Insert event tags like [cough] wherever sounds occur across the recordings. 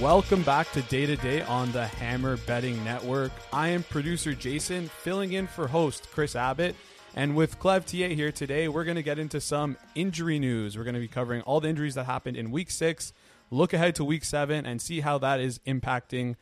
Welcome back to Day to Day on the Hammer Betting Network. I am producer Jason, filling in for host Kris Abbott. And with Clev TA here today, we're going to get into some injury news. We're going to be covering all the injuries that happened in week six, look ahead to week seven, and see how that is impacting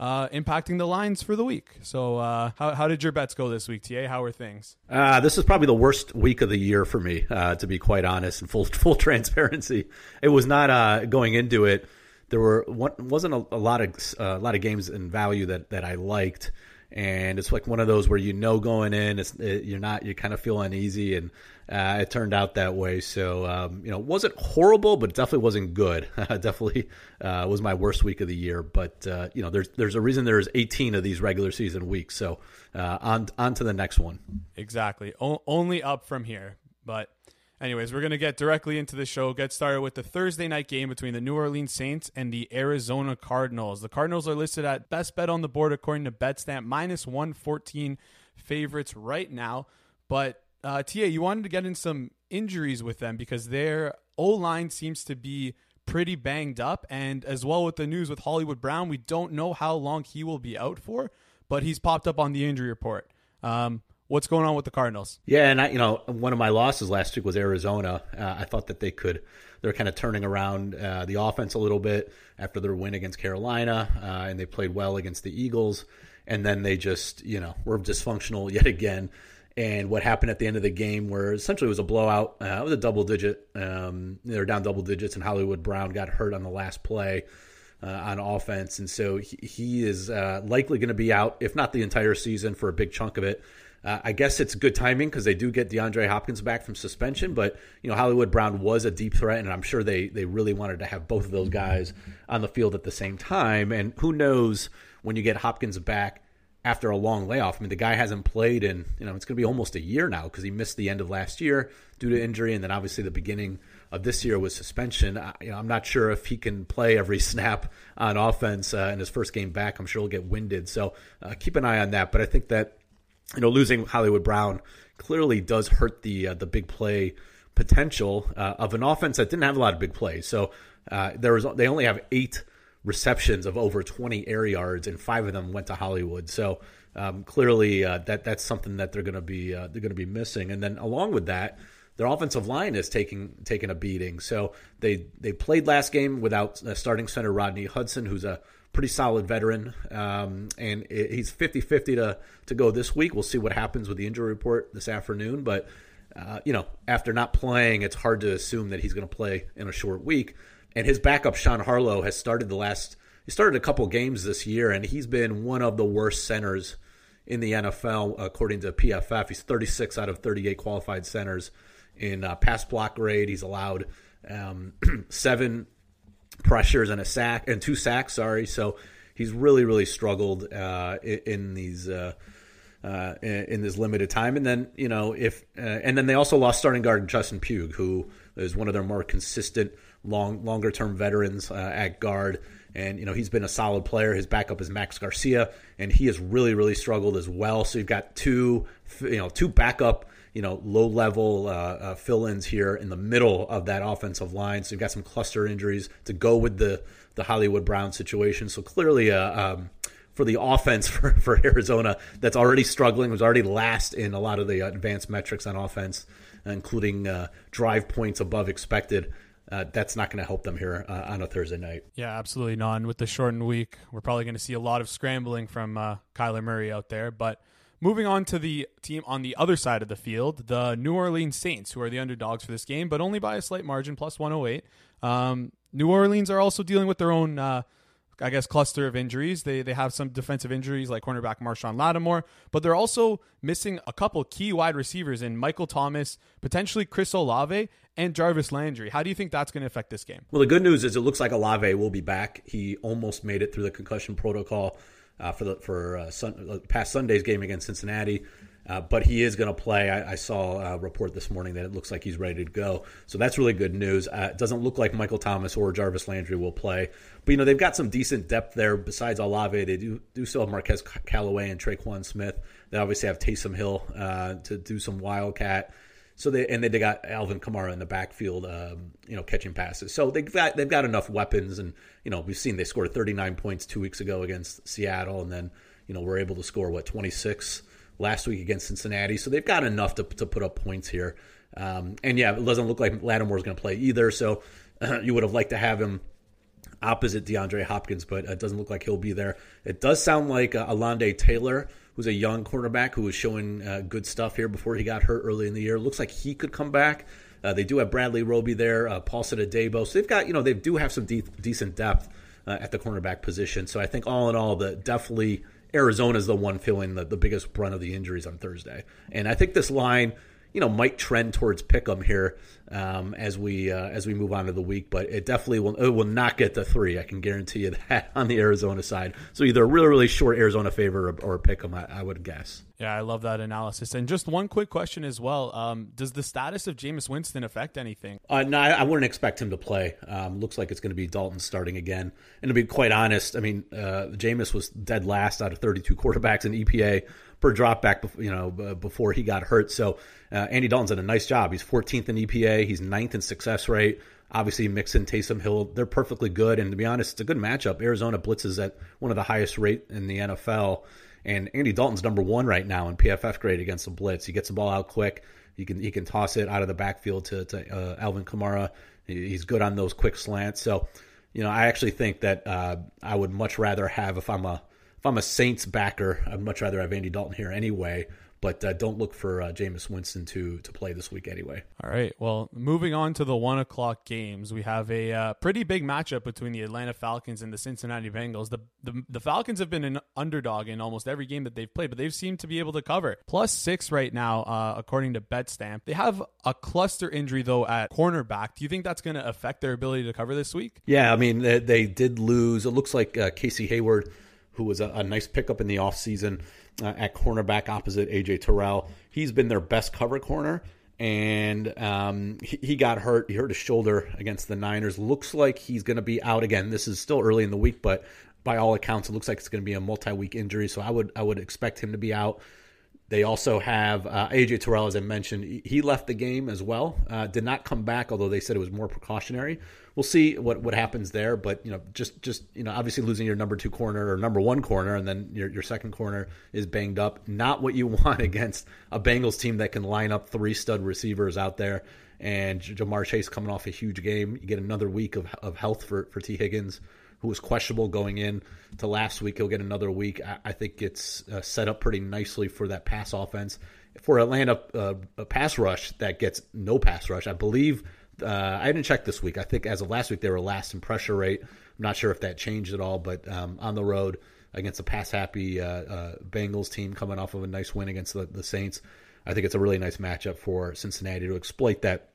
uh, impacting the lines for the week. So, uh, how, how did your bets go this week, TA? How are things? Uh, this is probably the worst week of the year for me, uh, to be quite honest and full [laughs] full transparency. It was not uh, going into it there were wasn't a, a lot of uh, a lot of games in value that that I liked, and it's like one of those where you know going in, it's it, you're not you kind of feel uneasy, and uh, it turned out that way. So um, you know, it wasn't horrible, but definitely wasn't good. [laughs] definitely uh, was my worst week of the year. But uh, you know, there's there's a reason there's 18 of these regular season weeks. So uh, on on to the next one. Exactly, o- only up from here, but Anyways, we're going to get directly into the show. Get started with the Thursday night game between the New Orleans Saints and the Arizona Cardinals. The Cardinals are listed at best bet on the board according to BetStamp, minus 114 favorites right now. But uh, TA, you wanted to get in some injuries with them because their O line seems to be pretty banged up. And as well with the news with Hollywood Brown, we don't know how long he will be out for, but he's popped up on the injury report. Um, What's going on with the Cardinals? Yeah, and I, you know, one of my losses last week was Arizona. Uh, I thought that they could, they're kind of turning around uh, the offense a little bit after their win against Carolina, uh, and they played well against the Eagles, and then they just, you know, were dysfunctional [laughs] yet again. And what happened at the end of the game, where essentially it was a blowout, uh, it was a double digit. Um, they were down double digits, and Hollywood Brown got hurt on the last play. Uh, on offense, and so he, he is uh, likely going to be out, if not the entire season, for a big chunk of it. Uh, I guess it's good timing because they do get DeAndre Hopkins back from suspension, but you know Hollywood Brown was a deep threat, and I'm sure they they really wanted to have both of those guys on the field at the same time. And who knows when you get Hopkins back after a long layoff? I mean, the guy hasn't played in you know it's going to be almost a year now because he missed the end of last year due to injury, and then obviously the beginning of this year was suspension. I, you know, I'm not sure if he can play every [laughs] snap on offense uh, in his first game back. I'm sure he'll get winded, so uh, keep an eye on that. But I think that you know, losing Hollywood Brown clearly does hurt the uh, the big play potential uh, of an offense that didn't have a lot of big plays. So uh, there was they only have eight receptions of over 20 air yards, and five of them went to Hollywood. So um, clearly uh, that that's something that they're going to be uh, they're going to be missing. And then along with that. Their offensive line is taking taking a beating. So they they played last game without starting center Rodney Hudson, who's a pretty solid veteran, um, and he's 50-50 to to go this week. We'll see what happens with the injury report this afternoon, but uh, you know, after not playing, it's hard to assume that he's going to play in a short week. And his backup, Sean Harlow, has started the last. He started a couple games this year, and he's been one of the worst centers in the NFL according to PFF. He's 36 out of 38 qualified centers in uh, pass block grade. He's allowed um, [clears throat] seven pressures and a sack and two sacks. Sorry, so he's really really struggled uh, in, these. Uh, uh, in, this limited time, and then you know if uh, and then they also lost starting guard Justin Pugh, who is one of their more consistent, long longer term veterans uh, at guard, and you know he's been a solid player. His backup is Max Garcia, and he has really really struggled as well. So you've got two you know two backup you know, low level uh, uh, fill ins here in the middle of that offensive line. So you've got some cluster injuries to go with the the Hollywood Brown situation. So clearly, uh, um, for the offense [laughs] for, for Arizona, that's already struggling, was already last in a lot of the advanced metrics on offense, including uh, drive points above expected. Uh, that's not going to help them here uh, on a Thursday night. Yeah, absolutely not. And with the shortened week, we're probably going to see a lot of scrambling from uh, Kyler Murray out there. But Moving on to the team on the other side of the field, the New Orleans Saints, who are the underdogs for this game, but only by a slight margin, plus 108. Um, New Orleans are also dealing with their own uh, I guess, cluster of injuries. They they have some defensive injuries like cornerback Marshon Lattimore, but they're also missing a couple key wide receivers in Michael Thomas, potentially Chris Olave, and Jarvis Landry. How do you think that's going to affect this game? Well, the good news is it looks like Olave will be back. He almost made it through the concussion protocol uh, for the for uh, sun, uh, past Sunday's game against Cincinnati. Uh, but he is going to play. I, I, saw a report this morning that it looks like he's ready to go. So that's really good news. Uh, it doesn't look like Michael Thomas or Jarvis Landry will play. But, you know, they've got some decent depth there besides Olave. They do, do still have Marquez Callaway and Tre'Quan Smith. They obviously have Taysom Hill uh, to do some wildcat. So they and they, they got Alvin Kamara in the backfield, um, you know, catching passes. So they've got they've got enough weapons, and you know we've seen they scored 39 points two weeks ago against Seattle, and then you know we're able to score what 26 last week against Cincinnati. So they've got enough to, to put up points here. Um, and yeah, it doesn't look like Lattimore's going to play either. So uh, [clears throat] you would have liked to have him opposite DeAndre Hopkins, but it doesn't look like he'll be there. It does sound like uh, Alontae Taylor, who's a young cornerback who was showing uh, good stuff here before he got hurt early in the year. Looks like he could come back. Uh, they do have Bradley Roby there, uh, Paulson Adebo. So they've got, you know, they do have some de- decent depth uh, at the cornerback position. So I think all in all, the definitely – Arizona is the one feeling the, the biggest brunt of the injuries on Thursday. And I think this line, you know, might trend towards Pick'em here um, as we uh, as we move on to the week, but it definitely will it will not get the three. I can guarantee you [laughs] that on the Arizona side. So either a really really short Arizona favor or, or Pick'em, I, I would guess. Yeah, I love that analysis. And just one quick question as well: um, Does the status of Jameis Winston affect anything? Uh, no, I, I, wouldn't expect him to play. Um, looks like it's going to be Dalton starting again. And to be quite honest, I mean, uh, Jameis was dead last out of 32 quarterbacks in EPA per dropback, you know, before he got hurt. So uh, Andy Dalton's done a nice job. He's 14th in EPA. He's ninth in success rate. Obviously, Mixon, Taysom Hill, they're perfectly good. And to be honest, it's a good matchup. Arizona blitzes at one of the highest rate in the NFL. And Andy Dalton's number one right now in PFF grade against the blitz. He gets the ball out quick. He can he can toss it out of the backfield to, to uh, Alvin Kamara. He's good on those quick slants. So, you know, I actually think that uh, I would much rather have if I'm a if I'm a Saints backer, I'd much rather have Andy Dalton here anyway but uh, don't look for uh, Jameis Winston to to play this week anyway. All right. Well, moving on to the one o'clock games, we have a uh, pretty big matchup between the Atlanta Falcons and the Cincinnati Bengals. The, the the Falcons have been an underdog in almost every game that they've played, but they've seemed to be able to cover plus six right now, uh, according to BetStamp. They have a cluster injury though at cornerback. Do you think that's going to affect their ability to cover this week? Yeah, I mean they, they did lose. It looks like uh, Casey Hayward, who was a, a nice pickup in the offseason uh, at cornerback opposite AJ Terrell. He's been their best cover corner, and um, he, he, got hurt. He hurt his shoulder against the Niners. Looks like he's going to be out again. This is still early in the week, but by all accounts, it looks like it's going to be a multi-week injury. So I would I would expect him to be out. They also have uh, AJ Terrell, as I mentioned. He left the game as well. Uh, did not come back, although they said it was more precautionary. We'll see what, what happens there. But you know, just just you know, obviously losing your number two corner or number one corner, and then your your second corner is banged up. Not what you [laughs] want against a Bengals team that can line up three stud receivers out there. And Ja'Marr Chase coming off a huge game. You get another week of, of health for, for Tee Higgins who was questionable going in to last week. He'll get another week. I, I think it's uh, set up pretty nicely for that pass offense. For Atlanta, uh, a pass rush that gets no pass rush. I believe uh, I didn't check this week. I think as of last week they were last in pressure rate. I'm not sure if that changed at all, but um, on the road against a pass happy uh, uh, Bengals team coming off of a nice win against the, the Saints, I think it's a really nice matchup for Cincinnati to exploit that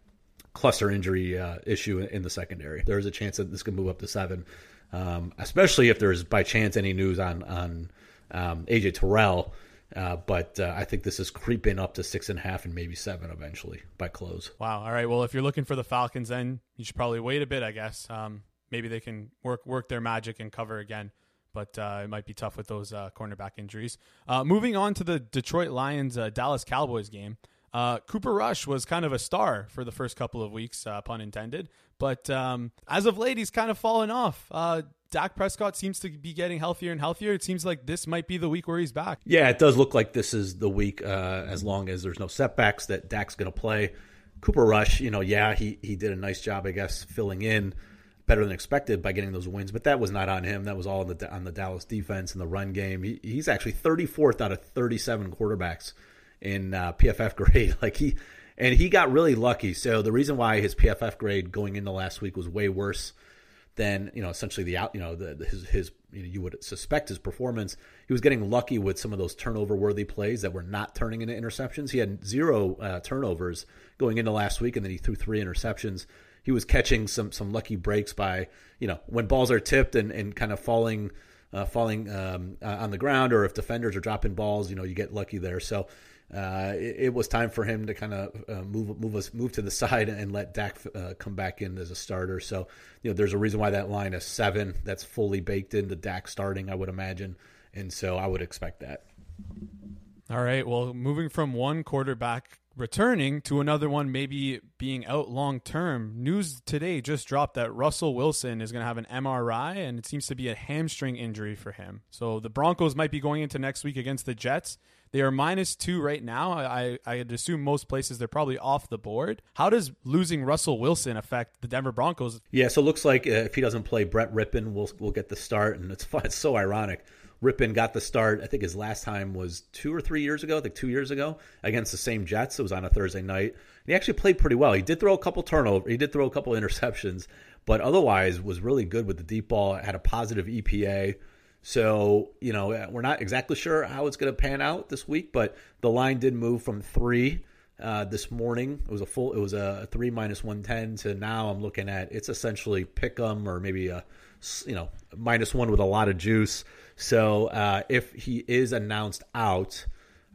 cluster injury uh, issue in the secondary. There's a chance that this could move up to seven um, especially if there's by chance any news on on um, AJ Terrell. Uh, but uh, I think this is creeping up to six and a half and maybe seven eventually by close. Wow. All right. Well, if you're looking for the Falcons, then you should probably wait a bit. I guess um, maybe they can work work their magic and cover again. But uh, it might be tough with those uh, cornerback injuries. Uh, moving on to the Detroit Lions uh, Dallas Cowboys game. Cooper Rush was kind of a star for the first couple of weeks, pun intended. But um, as of late, he's kind of fallen off. Uh, Dak Prescott seems to be getting healthier and healthier. It seems like this might be the week where he's back. Yeah, it does look like this is the week, uh, as long as there's no setbacks, that Dak's going to play. Cooper Rush, you know, yeah, he, he did a nice job, I guess, filling in better than expected by getting those wins, but that was not on him. That was all on the on the Dallas defense and the run game. He, he's actually 34th out of 37 quarterbacks in uh, PFF grade. [laughs] Like he and he got really lucky. So the reason why his PFF grade going into last week was way worse than you know essentially the out you know the, his his you, know, you would suspect his performance. He was getting lucky with some of those turnover worthy plays that were not turning into interceptions. He had zero uh, turnovers going into last week, and then he threw three interceptions. He was catching some some lucky breaks by you know when balls are tipped and, and kind of falling uh, falling um, uh, on the ground, or if defenders are dropping balls, you know you get lucky there. So uh, it, it, was time for him to kind of uh, move move us move to the side and let Dak uh, come back in as a starter. So you know, there's a reason why that line is seven. That's fully baked into Dak starting, I would imagine, and so I would expect that. All right. Well, moving from one quarterback returning to another one maybe being out long term. News today just dropped that Russell Wilson is going to have an MRI and it seems to be a hamstring injury for him. So the Broncos might be going into next week against the Jets. They are minus two right now. I, I'd assume most places they're probably off the board. How does losing Russell Wilson affect the Denver Broncos? Yeah, so it looks like uh, if he doesn't play, Brett Rypien will will get the start, and it's fun. [laughs] It's so ironic. Rypien got the start. I think his last time was two or three years ago. I think two years ago against the same Jets. It was on a Thursday night. And he actually played pretty well. He did throw a couple turnover. He did throw a couple interceptions, but otherwise was really good with the deep ball. Had a positive EPA. So, you know, we're not exactly sure how it's going to pan out this week, but the line did move from three uh, this morning. It was a full, it was a three minus 110 to now I'm looking at it's essentially pick 'em or maybe a, you know, minus one with a lot of juice. So uh, if he is announced out,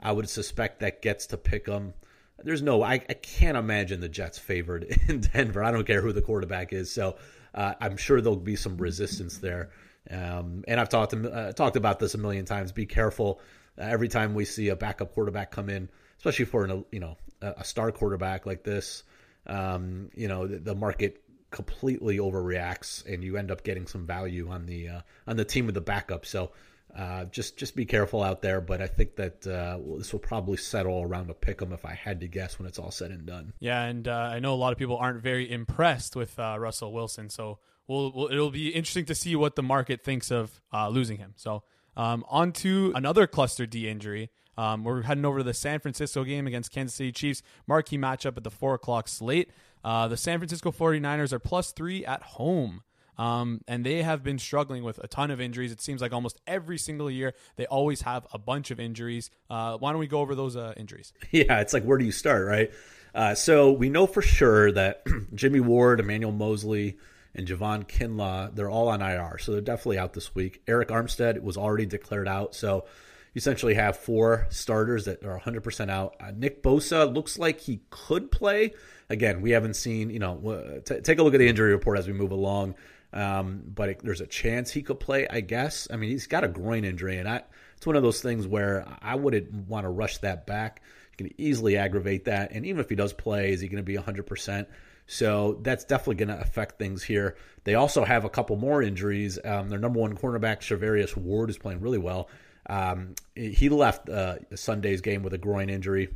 I would suspect that gets to pick 'em. There's no, I, I can't imagine the Jets favored [laughs] in Denver. I don't care who the quarterback is. So uh, I'm sure there'll be some resistance there. Um, and I've talked to, uh, talked about this a million times. Be careful uh, every time we see a backup quarterback come in, especially for an you know a, star quarterback like this. Um, you know the, the, market completely overreacts, and you end up getting some value on the uh, on the team with the backup. So uh, just just be careful out there. But I think that uh, this will probably settle around a pick 'em if I had to guess when it's all said and done. Yeah, and uh, I know a lot of people aren't very impressed with Russell Wilson, so we'll, we'll, it'll be interesting to see what the market thinks of uh, losing him. So um, on to another cluster D injury. Um, we're heading over to the San Francisco game against Kansas City Chiefs. Marquee matchup at the 4 o'clock slate. Uh, the San Francisco 49ers are plus three at home. Um, and they have been struggling with a ton of injuries. It seems like almost every single year they always have a bunch of injuries. Uh, why don't we go over those uh, injuries? [laughs] Yeah, it's like where do you start, right? Uh, so we know for sure that [clears throat] Jimmy Ward, Emmanuel Moseley, and Javon Kinlaw, they're all on IR, so they're definitely out this week. Arik Armstead was already declared out, so you essentially have four starters that are 100% out. Uh, Nick Bosa looks like he could play. Again, we haven't seen, you know, t- take a look at the injury report as we move along. Um, but it, there's a chance he could play, I guess. I mean, he's got a groin injury, and I, it's one of those things where I wouldn't want to rush that back. You can easily aggravate that. And even if he does play, is he going to be 100%? So that's definitely going to affect things here. They also have a couple more injuries. Um, their number one cornerback, Charvarius Ward, is playing really well. Um, he left uh, Sunday's game with a groin injury,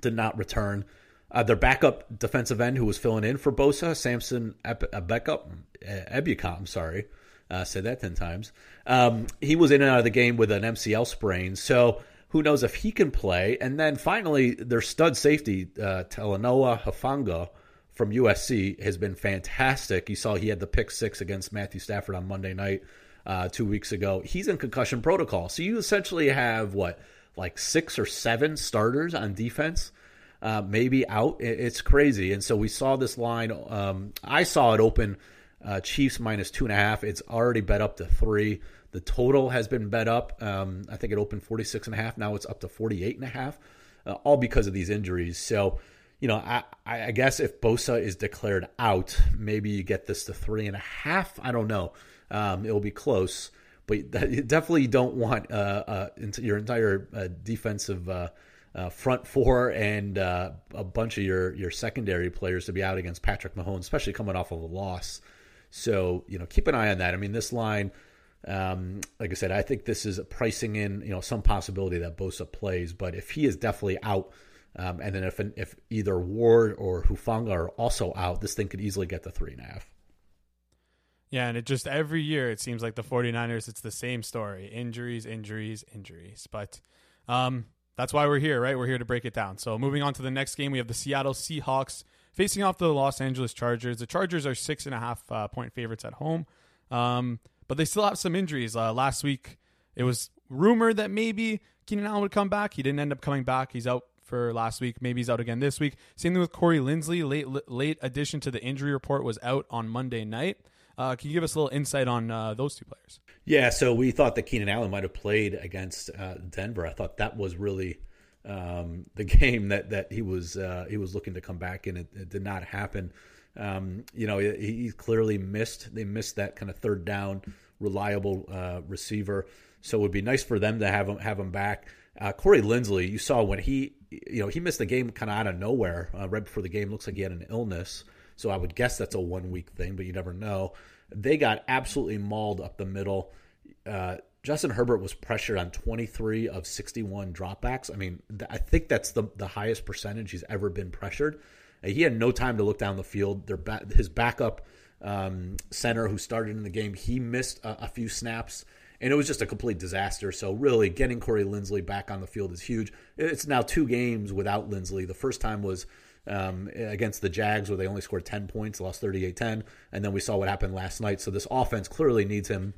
did not return. Uh, their backup defensive end, who was filling in for Bosa, Samson Ebukam, Ebukam, sorry, uh, said that ten times. Um, he was in and out of the game with an MCL sprain, so who knows if he can play? And then finally, their stud safety, uh, Talanoa Hufanga, from USC has been fantastic. You saw he had the pick six against Matthew Stafford on Monday night uh, two weeks ago. He's in concussion protocol. So you essentially have what, like six or seven starters on defense, uh, maybe out. It's crazy. And so we saw this line. Um, I saw it open uh, Chiefs minus two and a half. It's already bet up to three. The total has been bet up. Um, I think it opened 46 and a half. Now it's up to 48 and a half, uh, all because of these injuries. So, you know, I, I guess if Bosa is declared out, maybe you get this to three and a half. I don't know. Um, it will be close, but [laughs] you definitely don't want uh, uh, your entire uh, defensive uh, uh, front four and uh, a bunch of your your secondary players to be out against Patrick Mahomes, especially coming off of a loss. So you know, keep an eye on that. I mean, this line. Um, like I said, I think this is pricing in, you know, some possibility that Bosa plays, but if he is definitely out, um, and then if if either Ward or Hufanga are also out, this thing could easily get to three and a half. Yeah, and it just every year it seems like the 49ers, it's the same story injuries, injuries, injuries. But um, that's why we're here, right? We're here to break it down. So moving on to the next game, we have the Seattle Seahawks facing off the Los Angeles Chargers. The Chargers are six and a half uh, point favorites at home, um, but they still have some injuries. Uh, last week, it was rumored that maybe Keenan Allen would come back. He didn't end up coming back. He's out for last week. Maybe he's out again this week. Same thing with Corey Linsley. Late late addition to the injury report was out on Monday night. Uh, can you give us a little insight on uh, those two players? Yeah, so we thought that Keenan Allen might have played against uh, Denver. I thought that was really um, the [laughs] game that that he was uh, he was looking to come back in. It, it did not happen. Um, you know, he, he, clearly missed. They missed that kind of third down, reliable uh, receiver. So it would be nice for them to have him have him back. Uh, Corey Linsley, you saw when he you know he missed the game kind of out of nowhere right before the game. Looks like he had an illness. So I would guess that's a one week thing, but you never know. They got absolutely mauled up the middle. Uh, Justin Herbert was pressured on 23 of 61 dropbacks. I mean, th- I think that's the, the highest percentage he's ever been pressured. He had no time to look down the field. Their ba- his backup um, center, who started in the game, he missed a, a, few snaps, and it was just a complete disaster. So, really, getting Corey Linsley back on the field is huge. It's now two games without Linsley. The first time was um, against the Jags, where they only scored 10 points, lost 38 10. And then we saw what happened last night. So this offense clearly needs him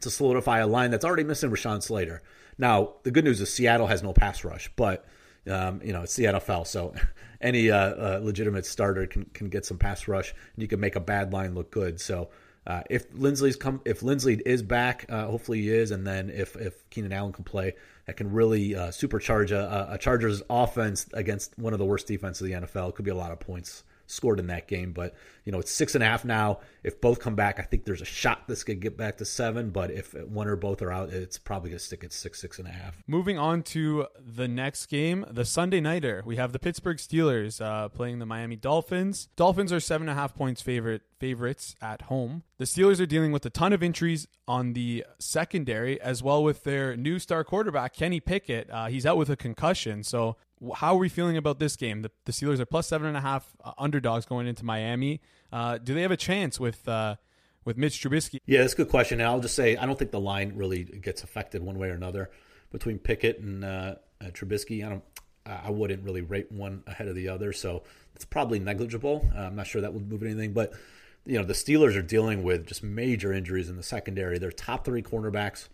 to solidify a line that's already missing Rashawn Slater. Now, the good news is Seattle has no pass rush, but. Um, you know, it's the NFL, so [laughs] any uh, uh, legitimate starter can, can get some pass rush, and you can make a bad line look good. So uh, if Linsley's come, if Linsley is back, uh, hopefully he is, and then if if Keenan Allen can play, that can really uh, supercharge a, a, Chargers offense against one of the worst defenses of the NFL. It could be a lot of points scored in that game. But you know, it's six and a half now. If both come back, I think there's a shot this could get back to seven. But if one or both are out, it's probably gonna stick at six, six and a half. Moving on to the next game, the Sunday nighter, we have the Pittsburgh Steelers uh, playing the Miami Dolphins. Dolphins are seven and a half points favorite favorites at home. The Steelers are dealing with a ton of injuries on the secondary, as well with their new star quarterback Kenny Pickett. Uh, he's out with a concussion, so how are we feeling about this game? The, the Steelers are plus seven and a half uh, underdogs going into Miami. Uh, do they have a chance with uh, with Mitch Trubisky? Yeah, that's a good question. And I'll just say I don't think the line really gets affected one way or another between Pickett and uh, Trubisky. I don't. I wouldn't really rate one ahead of the other, so it's probably negligible. Uh, I'm not sure that would move anything, but you know the Steelers are dealing with just major injuries in the secondary. Their top three cornerbacks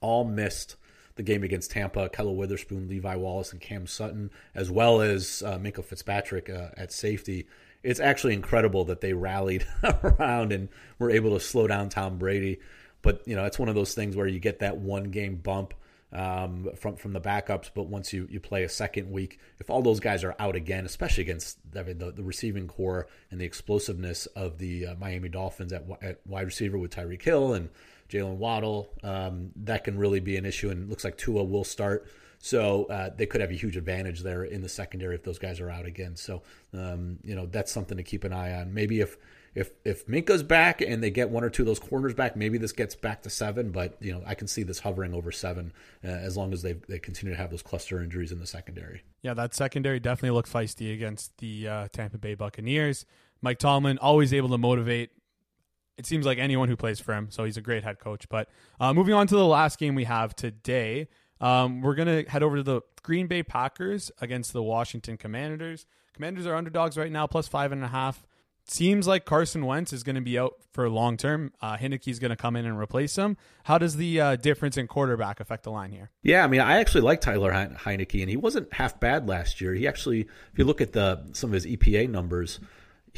all missed the game against Tampa, Ahkello Witherspoon, Levi Wallace, and Cam Sutton, as well as uh, Minkah Fitzpatrick uh, at safety. It's actually incredible that they rallied [laughs] around and were able to slow down Tom Brady. But you know, it's one of those things where you get that one game bump um, from from the backups. But once you, you play a second week, if all those guys are out again, especially against I mean, the, the receiving corps and the explosiveness of the uh, Miami Dolphins at, at wide receiver with Tyreek Hill and Jaylen Waddle, um, that can really be an issue. And looks like Tua will start. So uh, they could have a huge advantage there in the secondary if those guys are out again. So um, you know that's something to keep an eye on. Maybe if if if Minkah's back and they get one or two of those corners back, maybe this gets back to seven. But you know I can see this hovering over seven uh, as long as they they continue to have those cluster injuries in the secondary. Yeah, that secondary definitely looked feisty against the uh, Tampa Bay Buccaneers. Mike Tomlin always able to motivate it seems like anyone who plays for him. So he's a great head coach. But uh, moving on to the last game we have today, um, we're going to head over to the Green Bay Packers against the Washington Commanders. Commanders are underdogs right now, plus five and a half. Seems like Carson Wentz is going to be out for long term. Uh, is going to come in and replace him. How does the uh, difference in quarterback affect the line here? Yeah, I mean, I actually like Taylor Heinicke, and he wasn't half bad last year. He actually, if you look at the some of his EPA numbers,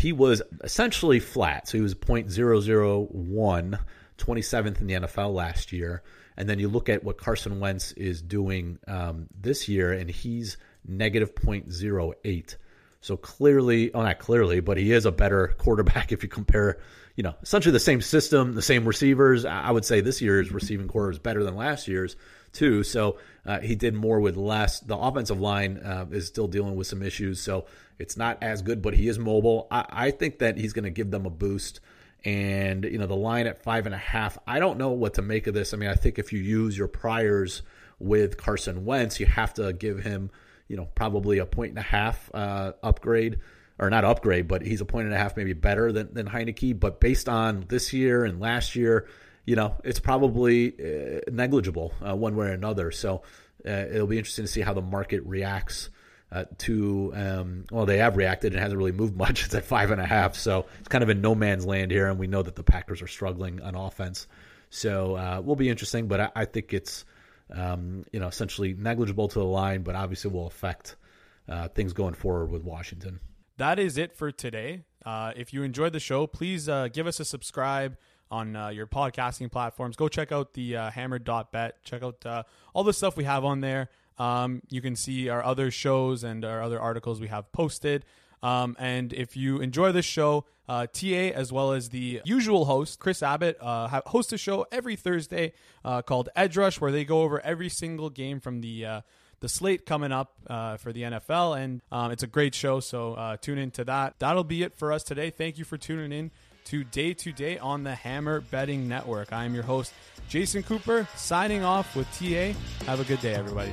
he was essentially flat. So he was 0.001, 27th in the NFL last year. And then you look at what Carson Wentz is doing um, this year, and he's negative 0.08. So clearly, oh, not clearly, but he is a better quarterback [laughs] if you compare, you know, essentially the same system, the same receivers. I would say this year's receiving corps is better than last year's too. So uh, he did more with less. The offensive line uh, is still dealing with some issues, so it's not as good. But he is mobile. I, I think that he's going to give them a boost. And you know the line at five and a half. I don't know what to make of this. I mean, I think if you use your priors with Carson Wentz, you have to give him, you know, probably a point and a half uh, upgrade or not upgrade, but he's a point and a half maybe better than, than Heinicke. But based on this year and last year, you know, it's probably uh, negligible uh, one way or another. So uh, it'll be interesting to see how the market reacts uh, to um, well, they have reacted and hasn't really moved much. [laughs] It's at five and a half, so it's kind of in no man's land here, and we know that the Packers are struggling on offense. So uh, will be interesting, but I, I think it's um, you know essentially negligible to the line, but obviously will affect uh, things going forward with Washington. That is it for today. Uh, if you enjoyed the show, please give us a subscribe on uh, your podcasting platforms. Go check out the uh, hammer.bet. Check out uh, all the stuff we have on there. Um, you can see our other shows and our other articles we have posted. Um, and if you enjoy this show, uh, TA as well as the usual host, Kris Abbott, uh, host a show every Thursday uh, called Edge Rush, where they go over every single game from the uh, the slate coming up uh, for the NFL, and um, it's a great show. So uh, tune into that. That'll be it for us today. Thank you for tuning in to Day to Day on the Hammer Betting Network. I am your host, Jason Cooper, signing off with TA. Have a good day, everybody.